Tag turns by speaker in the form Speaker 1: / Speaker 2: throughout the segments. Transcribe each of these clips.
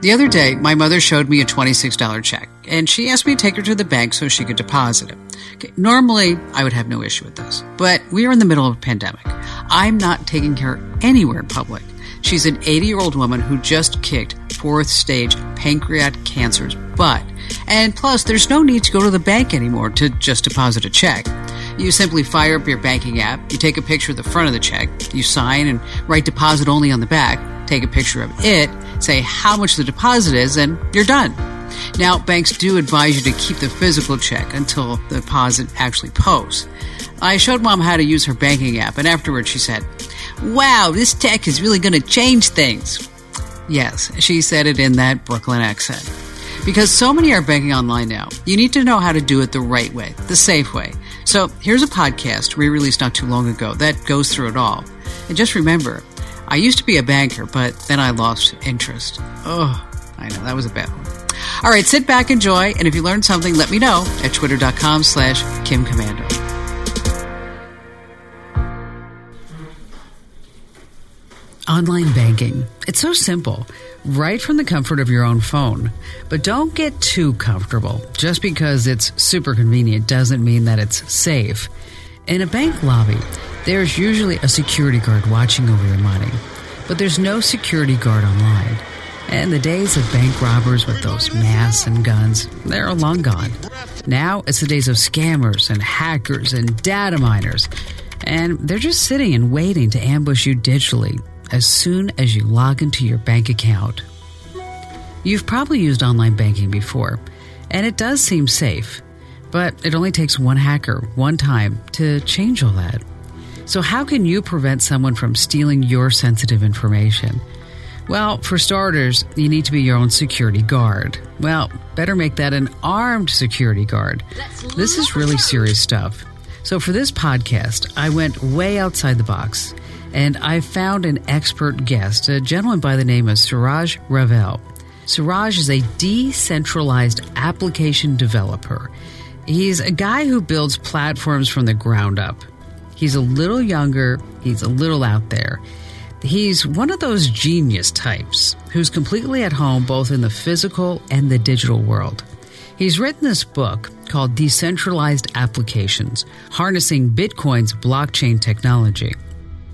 Speaker 1: The other day, my mother showed me a $26 check, and she asked me to take her to the bank so she could deposit it. Okay, normally, I would have no issue with this, but we are in the middle of a pandemic. I'm not taking her anywhere in public. She's an 80 year old woman who just kicked fourth stage pancreatic cancer's butt. And plus, there's no need to go to the bank anymore to just deposit a check. You simply fire up your banking app, you take a picture of the front of the check, you sign and write deposit only on the back, take a picture of it, say how much the deposit is, and you're done. Now, banks do advise you to keep the physical check until the deposit actually posts. I showed mom how to use her banking app, and afterwards she said, Wow, this tech is really going to change things. Yes, she said it in that Brooklyn accent. Because so many are banking online now, you need to know how to do it the right way, the safe way. So here's a podcast we released not too long ago that goes through it all. And just remember, I used to be a banker, but then I lost interest. Oh, I know, that was a bad one. All right, sit back, enjoy, and if you learned something, let me know at twitter.com slash Kim Komando. Online banking. It's so simple, right from the comfort of your own phone. But don't get too comfortable. Just because it's super convenient doesn't mean that it's safe. In a bank lobby, there's usually a security guard watching over your money. But there's no security guard online. And the days of bank robbers with those masks and guns, they're long gone. Now it's the days of scammers and hackers and data miners. And they're just sitting and waiting to ambush you digitally as soon as you log into your bank account. You've probably used online banking before, and it does seem safe, but it only takes one hacker, one time, to change all that. So, how can you prevent someone from stealing your sensitive information? Well, for starters, you need to be your own security guard. Well, better make that an armed security guard. This is really serious stuff. So, for this podcast, I went way outside the box and I found an expert guest, a gentleman by the name of Siraj Raval. Siraj is a decentralized application developer. He's a guy who builds platforms from the ground up. He's a little younger, he's a little out there. He's one of those genius types who's completely at home both in the physical and the digital world. He's written this book called Decentralized Applications Harnessing Bitcoin's Blockchain Technology.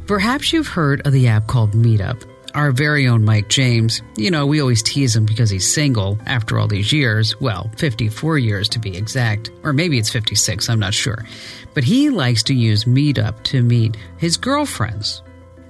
Speaker 1: Perhaps you've heard of the app called Meetup. Our very own Mike James, you know, we always tease him because he's single after all these years. Well, 54 years to be exact. Or maybe it's 56, I'm not sure. But he likes to use Meetup to meet his girlfriends.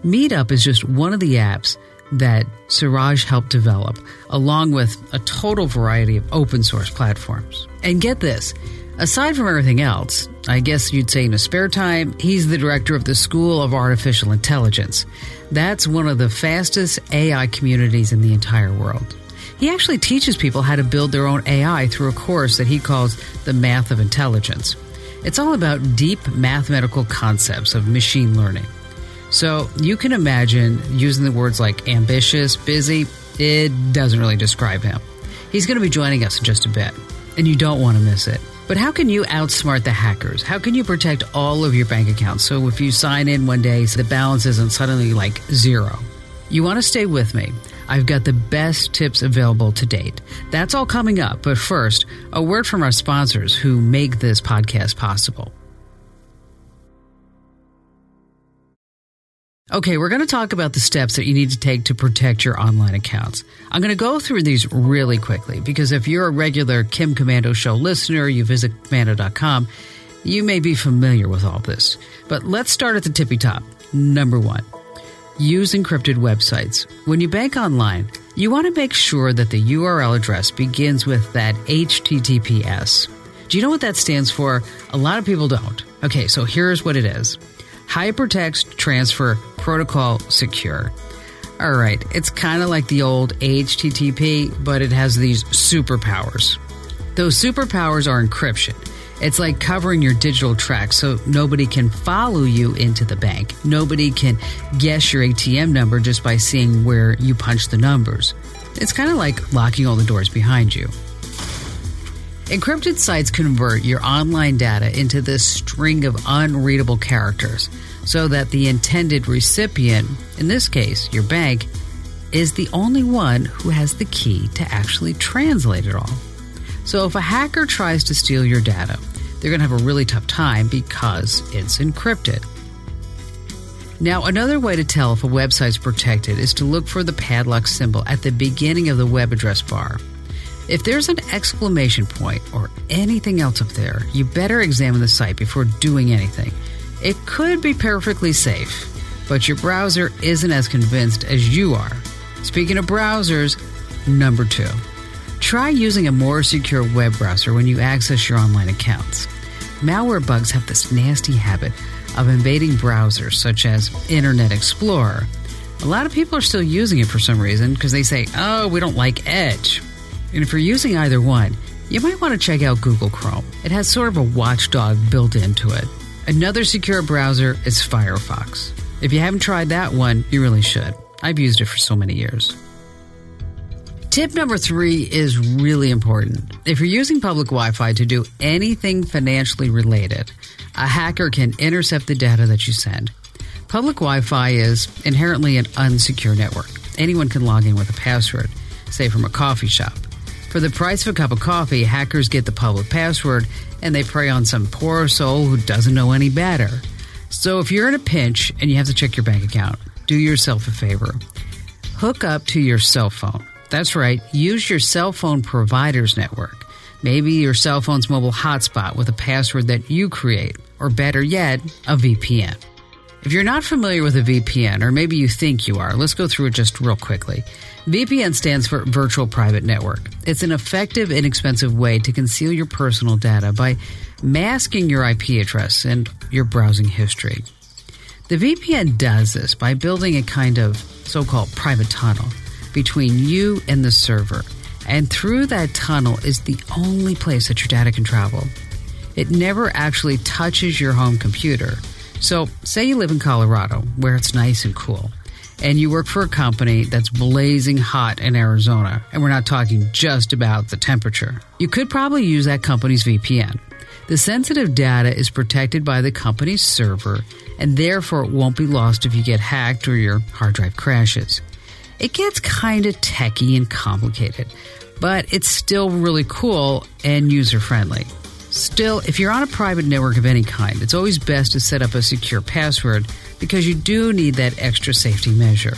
Speaker 1: Meetup is just one of the apps that Siraj helped develop, along with a total variety of open source platforms. And get this aside from everything else, I guess you'd say in his spare time, he's the director of the School of Artificial Intelligence. That's one of the fastest AI communities in the entire world. He actually teaches people how to build their own AI through a course that he calls the Math of Intelligence. It's all about deep mathematical concepts of machine learning. So you can imagine using the words like ambitious, busy, it doesn't really describe him. He's going to be joining us in just a bit, and you don't want to miss it. But how can you outsmart the hackers? How can you protect all of your bank accounts so if you sign in one day, the balance isn't suddenly like zero? You want to stay with me. I've got the best tips available to date. That's all coming up, but first, a word from our sponsors who make this podcast possible. Okay, we're going to talk about the steps that you need to take to protect your online accounts. I'm going to go through these really quickly because if you're a regular Kim Komando Show listener, you visit komando.com, you may be familiar with all this. But let's start at the tippy top. Number one, use encrypted websites. When you bank online, you want to make sure that the URL address begins with that HTTPS. Do you know what that stands for? A lot of people don't. Okay, so here's what it is. Hypertext Transfer Protocol Secure. All right, it's kind of like the old HTTP, but it has these superpowers. Those superpowers are encryption. It's like covering your digital tracks so nobody can follow you into the bank. Nobody can guess your ATM number just by seeing where you punch the numbers. It's kind of like locking all the doors behind you. Encrypted sites convert your online data into this string of unreadable characters so that the intended recipient, in this case your bank, is the only one who has the key to actually translate it all. So if a hacker tries to steal your data, they're going to have a really tough time because it's encrypted. Now, another way to tell if a website's protected is to look for the padlock symbol at the beginning of the web address bar. If there's an exclamation point or anything else up there, you better examine the site before doing anything. It could be perfectly safe, but your browser isn't as convinced as you are. Speaking of browsers, number two. Try using a more secure web browser when you access your online accounts. Malware bugs have this nasty habit of invading browsers such as Internet Explorer. A lot of people are still using it for some reason because they say, oh, we don't like Edge. And if you're using either one, you might want to check out Google Chrome. It has sort of a watchdog built into it. Another secure browser is Firefox. If you haven't tried that one, you really should. I've used it for so many years. Tip number three is really important. If you're using public Wi Fi to do anything financially related, a hacker can intercept the data that you send. Public Wi Fi is inherently an unsecure network. Anyone can log in with a password, say from a coffee shop. For the price of a cup of coffee, hackers get the public password and they prey on some poor soul who doesn't know any better. So if you're in a pinch and you have to check your bank account, do yourself a favor. Hook up to your cell phone. That's right, use your cell phone provider's network. Maybe your cell phone's mobile hotspot with a password that you create, or better yet, a VPN. If you're not familiar with a VPN, or maybe you think you are, let's go through it just real quickly. VPN stands for Virtual Private Network. It's an effective, inexpensive way to conceal your personal data by masking your IP address and your browsing history. The VPN does this by building a kind of so called private tunnel between you and the server. And through that tunnel is the only place that your data can travel. It never actually touches your home computer. So, say you live in Colorado, where it's nice and cool, and you work for a company that's blazing hot in Arizona, and we're not talking just about the temperature. You could probably use that company's VPN. The sensitive data is protected by the company's server, and therefore it won't be lost if you get hacked or your hard drive crashes. It gets kind of techy and complicated, but it's still really cool and user friendly. Still, if you're on a private network of any kind, it's always best to set up a secure password because you do need that extra safety measure.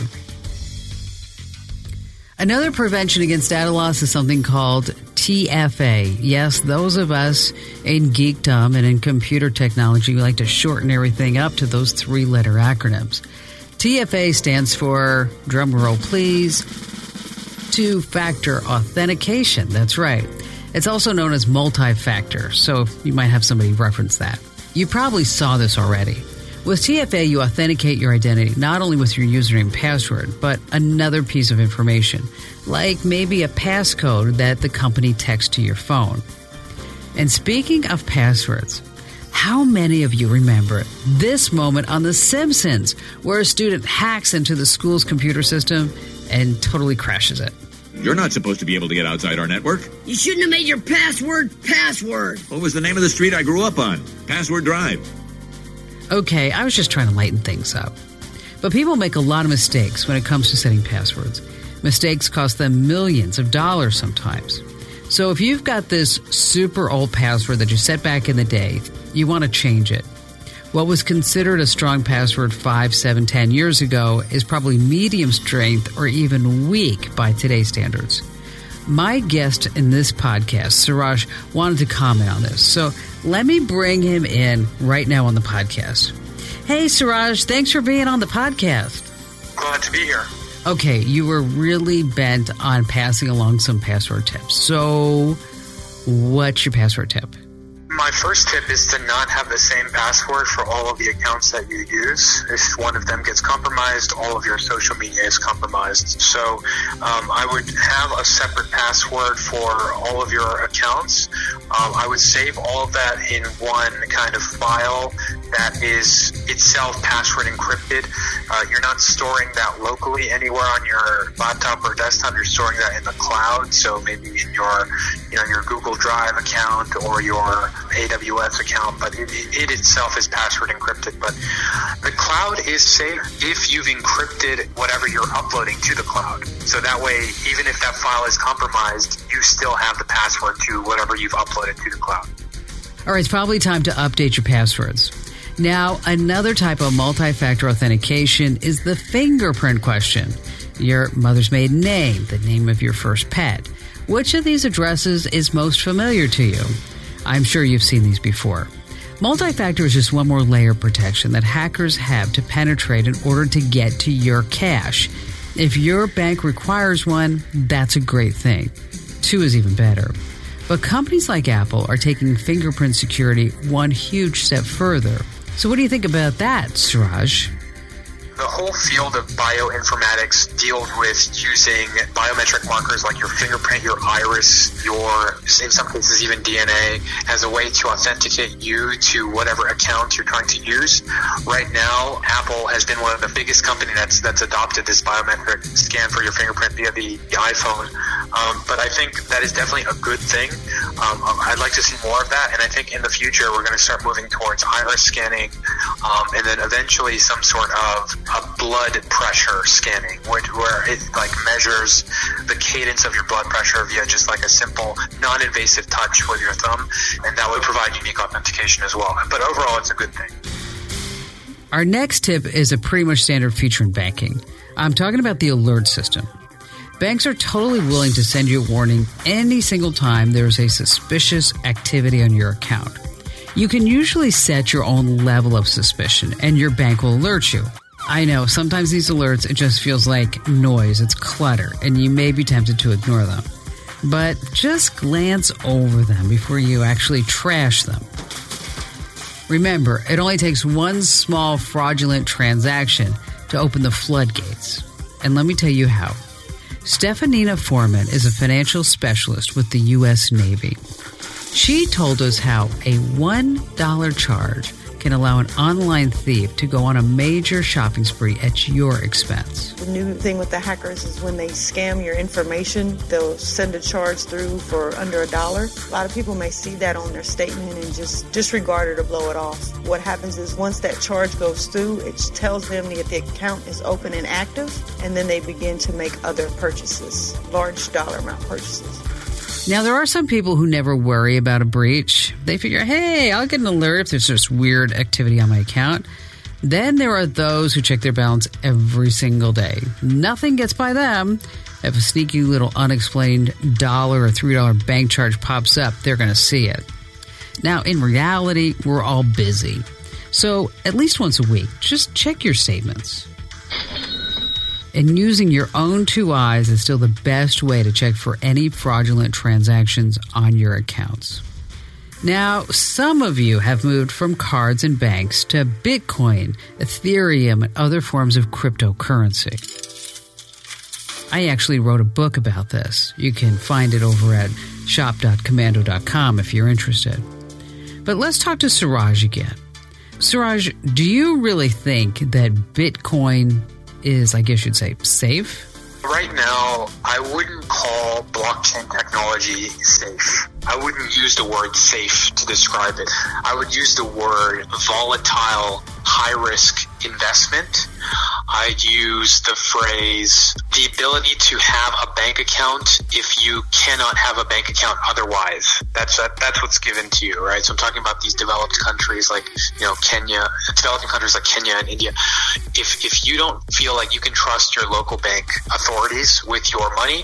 Speaker 1: Another prevention against data loss is something called TFA. Yes, those of us in geekdom and in computer technology, we like to shorten everything up to those three letter acronyms. TFA stands for, drumroll please, two factor authentication. That's right. It's also known as multi factor, so you might have somebody reference that. You probably saw this already. With TFA, you authenticate your identity not only with your username and password, but another piece of information, like maybe a passcode that the company texts to your phone. And speaking of passwords, how many of you remember this moment on The Simpsons where a student hacks into the school's computer system and totally crashes it?
Speaker 2: You're not supposed to be able to get outside our network.
Speaker 3: You shouldn't have made your password password.
Speaker 2: What was the name of the street I grew up on? Password Drive.
Speaker 1: Okay, I was just trying to lighten things up. But people make a lot of mistakes when it comes to setting passwords. Mistakes cost them millions of dollars sometimes. So if you've got this super old password that you set back in the day, you want to change it. What was considered a strong password five, seven, ten years ago is probably medium strength or even weak by today's standards. My guest in this podcast, Siraj, wanted to comment on this. So let me bring him in right now on the podcast. Hey, Siraj, thanks for being on the podcast.
Speaker 4: Glad to be here.
Speaker 1: Okay, you were really bent on passing along some password tips. So, what's your password tip?
Speaker 4: My first tip is to not have the same password for all of the accounts that you use. If one of them gets compromised, all of your social media is compromised. So um, I would have a separate password for all of your accounts. Um, I would save all of that in one kind of file that is itself password encrypted. Uh, you're not storing that locally anywhere on your laptop or desktop. You're storing that in the cloud. So maybe in your, you know, your Google Drive account or your AWS account, but it, it itself is password encrypted. But the cloud is safe if you've encrypted whatever you're uploading to the cloud. So that way, even if that file is compromised, you still have the password to whatever you've uploaded to the cloud.
Speaker 1: All right, it's probably time to update your passwords. Now, another type of multi factor authentication is the fingerprint question your mother's maiden name, the name of your first pet. Which of these addresses is most familiar to you? I'm sure you've seen these before. Multi factor is just one more layer of protection that hackers have to penetrate in order to get to your cash. If your bank requires one, that's a great thing. Two is even better. But companies like Apple are taking fingerprint security one huge step further. So, what do you think about that, Siraj?
Speaker 4: The whole field of bioinformatics deals with using biometric markers like your fingerprint, your iris, your, in some cases, even DNA as a way to authenticate you to whatever account you're trying to use. Right now, Apple has been one of the biggest companies that's, that's adopted this biometric scan for your fingerprint via the, the iPhone. Um, but I think that is definitely a good thing. Um, I'd like to see more of that, and I think in the future we're going to start moving towards iris scanning, um, and then eventually some sort of a blood pressure scanning, where, where it like measures the cadence of your blood pressure via just like a simple non-invasive touch with your thumb, and that would provide unique authentication as well. But overall, it's a good thing.
Speaker 1: Our next tip is a pretty much standard feature in banking. I'm talking about the alert system. Banks are totally willing to send you a warning any single time there's a suspicious activity on your account. You can usually set your own level of suspicion, and your bank will alert you. I know, sometimes these alerts, it just feels like noise, it's clutter, and you may be tempted to ignore them. But just glance over them before you actually trash them. Remember, it only takes one small fraudulent transaction to open the floodgates. And let me tell you how. Stefanina Foreman is a financial specialist with the U.S. Navy. She told us how a $1 charge can allow an online thief to go on a major shopping spree at your expense.
Speaker 5: The new thing with the hackers is when they scam your information, they'll send a charge through for under a dollar. A lot of people may see that on their statement and just disregard it or blow it off. What happens is once that charge goes through, it tells them that the account is open and active, and then they begin to make other purchases, large dollar amount purchases.
Speaker 1: Now, there are some people who never worry about a breach. They figure, hey, I'll get an alert if there's this weird activity on my account. Then there are those who check their balance every single day. Nothing gets by them. If a sneaky little unexplained dollar or $3 bank charge pops up, they're going to see it. Now, in reality, we're all busy. So, at least once a week, just check your statements. And using your own two eyes is still the best way to check for any fraudulent transactions on your accounts. Now, some of you have moved from cards and banks to Bitcoin, Ethereum, and other forms of cryptocurrency. I actually wrote a book about this. You can find it over at shop.komando.com if you're interested. But let's talk to Siraj again. Siraj, do you really think that Bitcoin is, I guess you'd say, safe?
Speaker 4: Right now, I wouldn't call blockchain technology safe. I wouldn't use the word safe to describe it. I would use the word volatile, high risk investment. I'd use the phrase the ability to have a bank account if you cannot have a bank account otherwise. That's that, that's what's given to you, right? So I'm talking about these developed countries like you know Kenya, developing countries like Kenya and India. If if you don't feel like you can trust your local bank authorities with your money,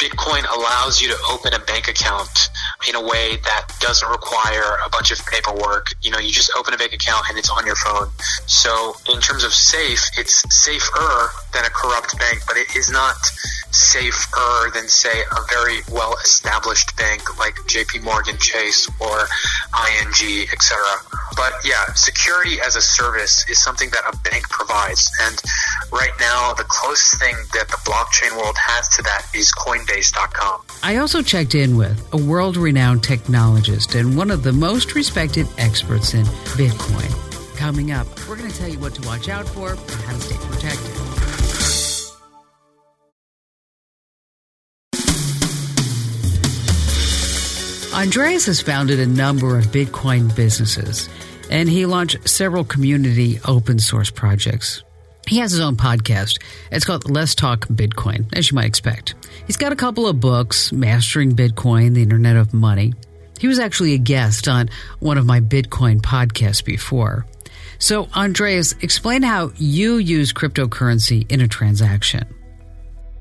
Speaker 4: Bitcoin allows you to open a bank account in a way that doesn't require a bunch of paperwork. You know, you just open a bank account and it's on your phone. So in terms of safe, it's safer than a corrupt bank, but it is not safer than say a very well established bank like JP Morgan Chase or ING, etc. But yeah, security as a service is something that a bank provides. And right now, the closest thing that the blockchain world has to that is
Speaker 1: I also checked in with a world renowned technologist and one of the most respected experts in Bitcoin. Coming up, we're going to tell you what to watch out for and how to stay protected. Andreas has founded a number of Bitcoin businesses, and he launched several community open source projects. He has his own podcast. It's called Let's Talk Bitcoin, as you might expect. He's got a couple of books, Mastering Bitcoin, The Internet of Money. He was actually a guest on one of my Bitcoin podcasts before. So, Andreas, explain how you use cryptocurrency in a transaction.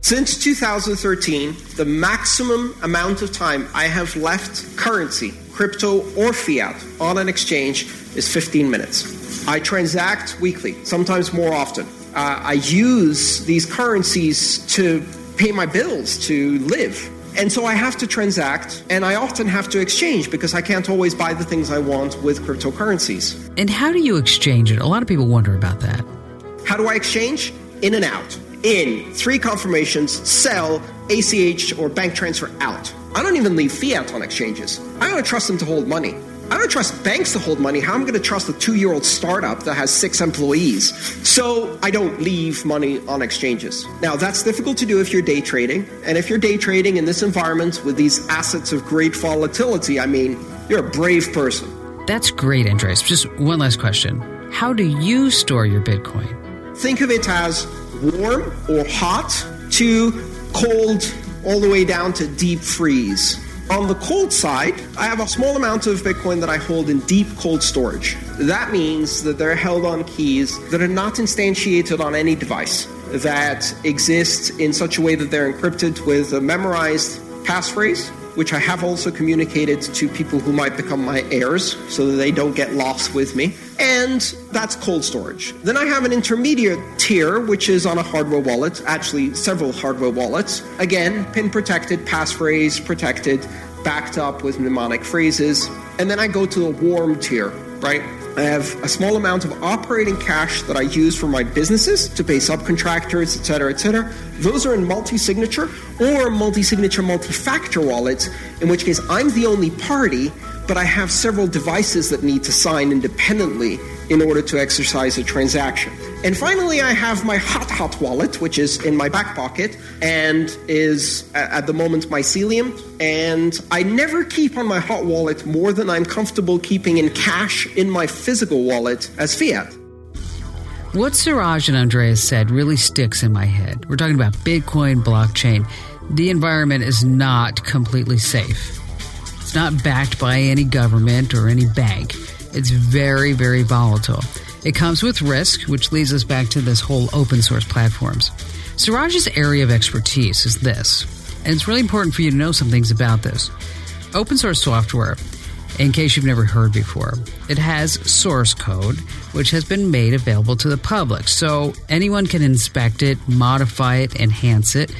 Speaker 6: Since 2013, the maximum amount of time I have left currency, crypto or fiat, on an exchange is 15 minutes. I transact weekly, sometimes more often. Uh, I use these currencies to pay my bills, to live. And so I have to transact, and I often have to exchange because I can't always buy the things I want with cryptocurrencies.
Speaker 1: And how do you exchange it? A lot of people wonder about that.
Speaker 6: How do I exchange? In and out. In, three confirmations, sell, ACH, or bank transfer out. I don't even leave fiat on exchanges. I don't trust them to hold money. I don't trust banks to hold money. How am I going to trust a two year old startup that has six employees? So I don't leave money on exchanges. Now, that's difficult to do if you're day trading. And if you're day trading in this environment with these assets of great volatility, I mean, you're a brave person.
Speaker 1: That's great, Andreas. Just one last question How do you store your Bitcoin?
Speaker 6: Think of it as warm or hot to cold, all the way down to deep freeze. On the cold side, I have a small amount of Bitcoin that I hold in deep cold storage. That means that they're held on keys that are not instantiated on any device, that exist in such a way that they're encrypted with a memorized passphrase which I have also communicated to people who might become my heirs so that they don't get lost with me. And that's cold storage. Then I have an intermediate tier, which is on a hardware wallet, actually, several hardware wallets. Again, pin protected, passphrase protected, backed up with mnemonic phrases. And then I go to the warm tier, right? I have a small amount of operating cash that I use for my businesses to pay subcontractors, et cetera, et cetera. Those are in multi signature or multi signature, multi factor wallets, in which case I'm the only party, but I have several devices that need to sign independently in order to exercise a transaction. And finally, I have my Hot Hot wallet, which is in my back pocket and is at the moment mycelium. And I never keep on my Hot wallet more than I'm comfortable keeping in cash in my physical wallet as fiat.
Speaker 1: What Siraj and Andreas said really sticks in my head. We're talking about Bitcoin, blockchain. The environment is not completely safe. It's not backed by any government or any bank. It's very, very volatile. It comes with risk, which leads us back to this whole open source platforms. Siraj's area of expertise is this, and it's really important for you to know some things about this. Open source software, in case you've never heard before, it has source code, which has been made available to the public. So anyone can inspect it, modify it, enhance it.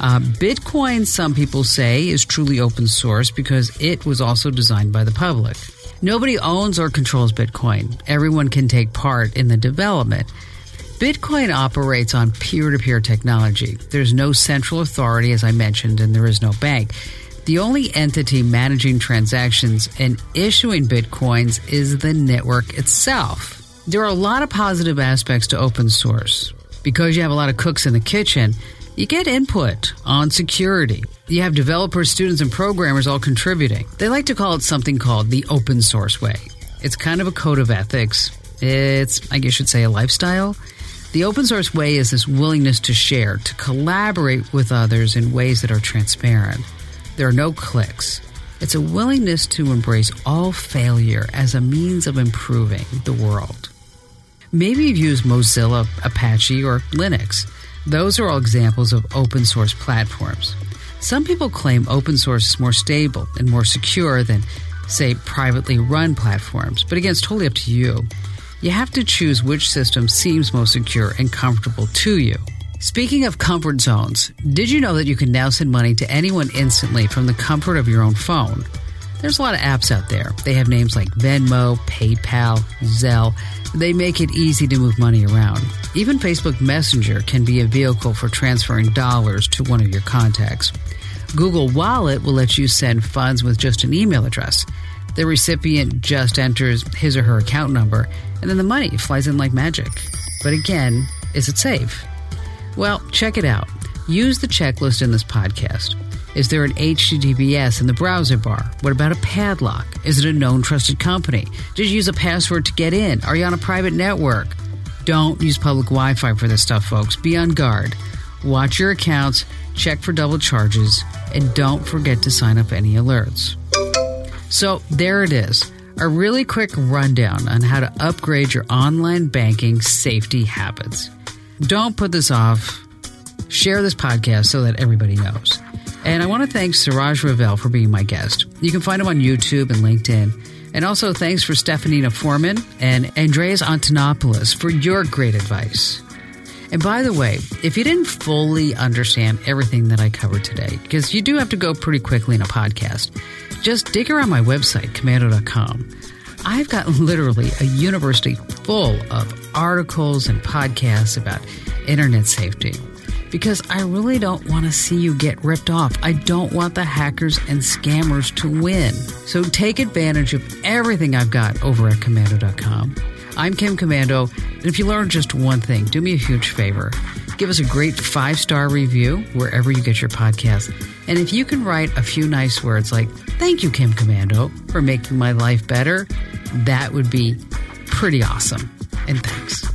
Speaker 1: Uh, Bitcoin, some people say, is truly open source because it was also designed by the public. Nobody owns or controls Bitcoin. Everyone can take part in the development. Bitcoin operates on peer to peer technology. There's no central authority, as I mentioned, and there is no bank. The only entity managing transactions and issuing Bitcoins is the network itself. There are a lot of positive aspects to open source. Because you have a lot of cooks in the kitchen, you get input on security. You have developers, students, and programmers all contributing. They like to call it something called the open source way. It's kind of a code of ethics. It's, I guess you should say, a lifestyle. The open source way is this willingness to share, to collaborate with others in ways that are transparent. There are no clicks. It's a willingness to embrace all failure as a means of improving the world. Maybe you've used Mozilla, Apache, or Linux. Those are all examples of open source platforms. Some people claim open source is more stable and more secure than, say, privately run platforms, but again, it's totally up to you. You have to choose which system seems most secure and comfortable to you. Speaking of comfort zones, did you know that you can now send money to anyone instantly from the comfort of your own phone? There's a lot of apps out there. They have names like Venmo, PayPal, Zelle. They make it easy to move money around. Even Facebook Messenger can be a vehicle for transferring dollars to one of your contacts. Google Wallet will let you send funds with just an email address. The recipient just enters his or her account number, and then the money flies in like magic. But again, is it safe? Well, check it out. Use the checklist in this podcast. Is there an HTTPS in the browser bar? What about a padlock? Is it a known trusted company? Did you use a password to get in? Are you on a private network? Don't use public Wi Fi for this stuff, folks. Be on guard. Watch your accounts, check for double charges, and don't forget to sign up any alerts. So, there it is a really quick rundown on how to upgrade your online banking safety habits. Don't put this off. Share this podcast so that everybody knows. And I want to thank Siraj Raval for being my guest. You can find him on YouTube and LinkedIn. And also thanks for Stefanina Foreman and Andreas Antonopoulos for your great advice. And by the way, if you didn't fully understand everything that I covered today, because you do have to go pretty quickly in a podcast, just dig around my website, komando.com. I've got literally a university full of articles and podcasts about internet safety because I really don't want to see you get ripped off. I don't want the hackers and scammers to win. So take advantage of everything I've got over at komando.com. I'm Kim Komando, and if you learn just one thing, do me a huge favor. Give us a great five star review wherever you get your podcast. And if you can write a few nice words like, Thank you, Kim Komando, for making my life better, that would be pretty awesome. And thanks.